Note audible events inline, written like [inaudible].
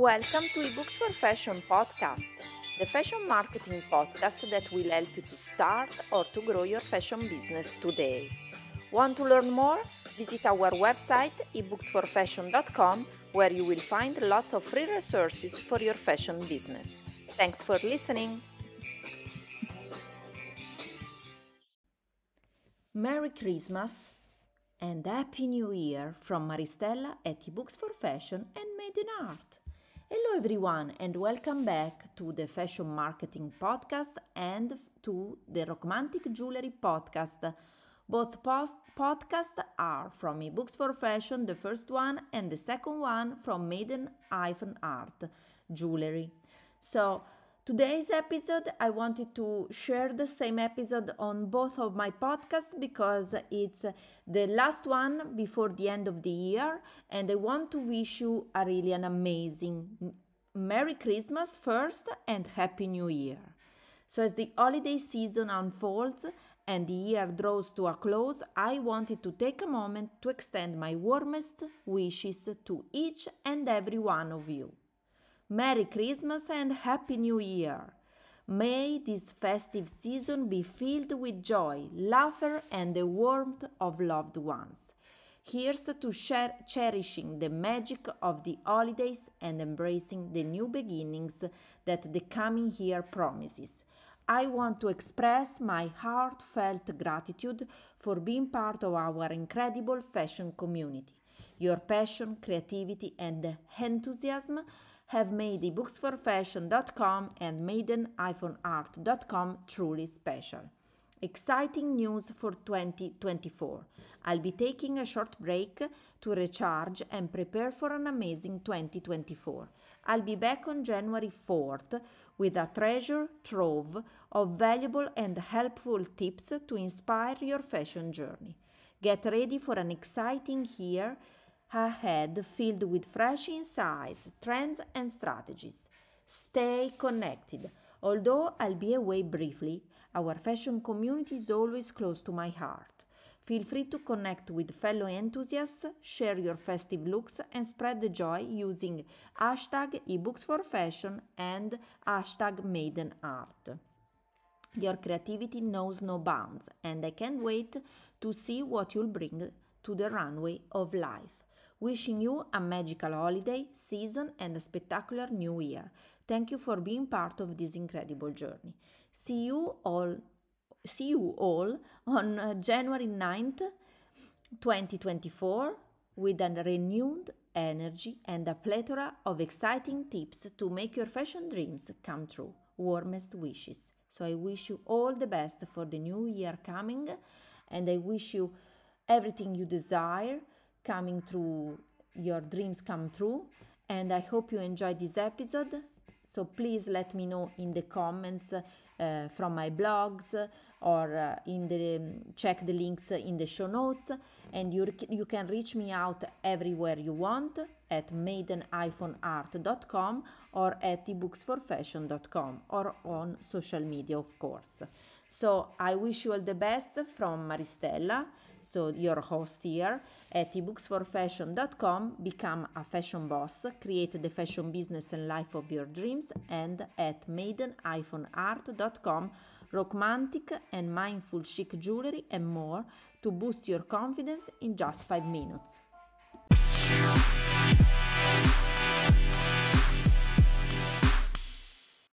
Welcome to eBooks for Fashion podcast, the fashion marketing podcast that will help you to start or to grow your fashion business today. Want to learn more? Visit our website ebooksforfashion.com where you will find lots of free resources for your fashion business. Thanks for listening. Merry Christmas and Happy New Year from Maristella at eBooks for Fashion and Maiden-Art. Hello, everyone, and welcome back to the Fashion Marketing Podcast and to the Romantic Jewelry Podcast. Both post- podcasts are from eBooks for Fashion, the first one, and the second one from Maiden Art Jewelry. So, Today's episode, I wanted to share the same episode on both of my podcasts because it's the last one before the end of the year, and I want to wish you a really an amazing Merry Christmas first and Happy New Year. So, as the holiday season unfolds and the year draws to a close, I wanted to take a moment to extend my warmest wishes to each and every one of you. Merry Christmas and Happy New Year! May this festive season be filled with joy, laughter, and the warmth of loved ones. Here's to share, cherishing the magic of the holidays and embracing the new beginnings that the coming year promises. I want to express my heartfelt gratitude for being part of our incredible fashion community. Your passion, creativity, and enthusiasm have made ebooksforfashion.com and maiden-art.com truly special. Exciting news for 2024. I'll be taking a short break to recharge and prepare for an amazing 2024. I'll be back on January 4th with a treasure trove of valuable and helpful tips to inspire your fashion journey. Get ready for an exciting year ahead filled with fresh insights, trends, and strategies. Stay connected. Although I'll be away briefly, our fashion community is always close to my heart. Feel free to connect with fellow enthusiasts, share your festive looks, and spread the joy using hashtag ebooksforfashion and hashtag maidenart. Your creativity knows no bounds, and I can't wait to see what you'll bring to the runway of life. Wishing you a magical holiday season and a spectacular new year. Thank you for being part of this incredible journey. See you all see you all [laughs] on uh, January 9th, 2024 with a renewed energy and a plethora of exciting tips to make your fashion dreams come true. Warmest wishes. So I wish you all the best for the new year coming and I wish you everything you desire coming through your dreams come true and i hope you enjoyed this episode. So please let me know in the comments uh, from my blogs or uh, in the um, check the links in the show notes and you, you can reach me out everywhere you want at maiden-art.com or at ebooksforfashion.com or on social media of course so I wish you all the best from Maristella, so your host here at ebooksforfashion.com. Become a fashion boss, create the fashion business and life of your dreams, and at maiden-art.com, romantic and mindful chic jewelry and more to boost your confidence in just 5 minutes.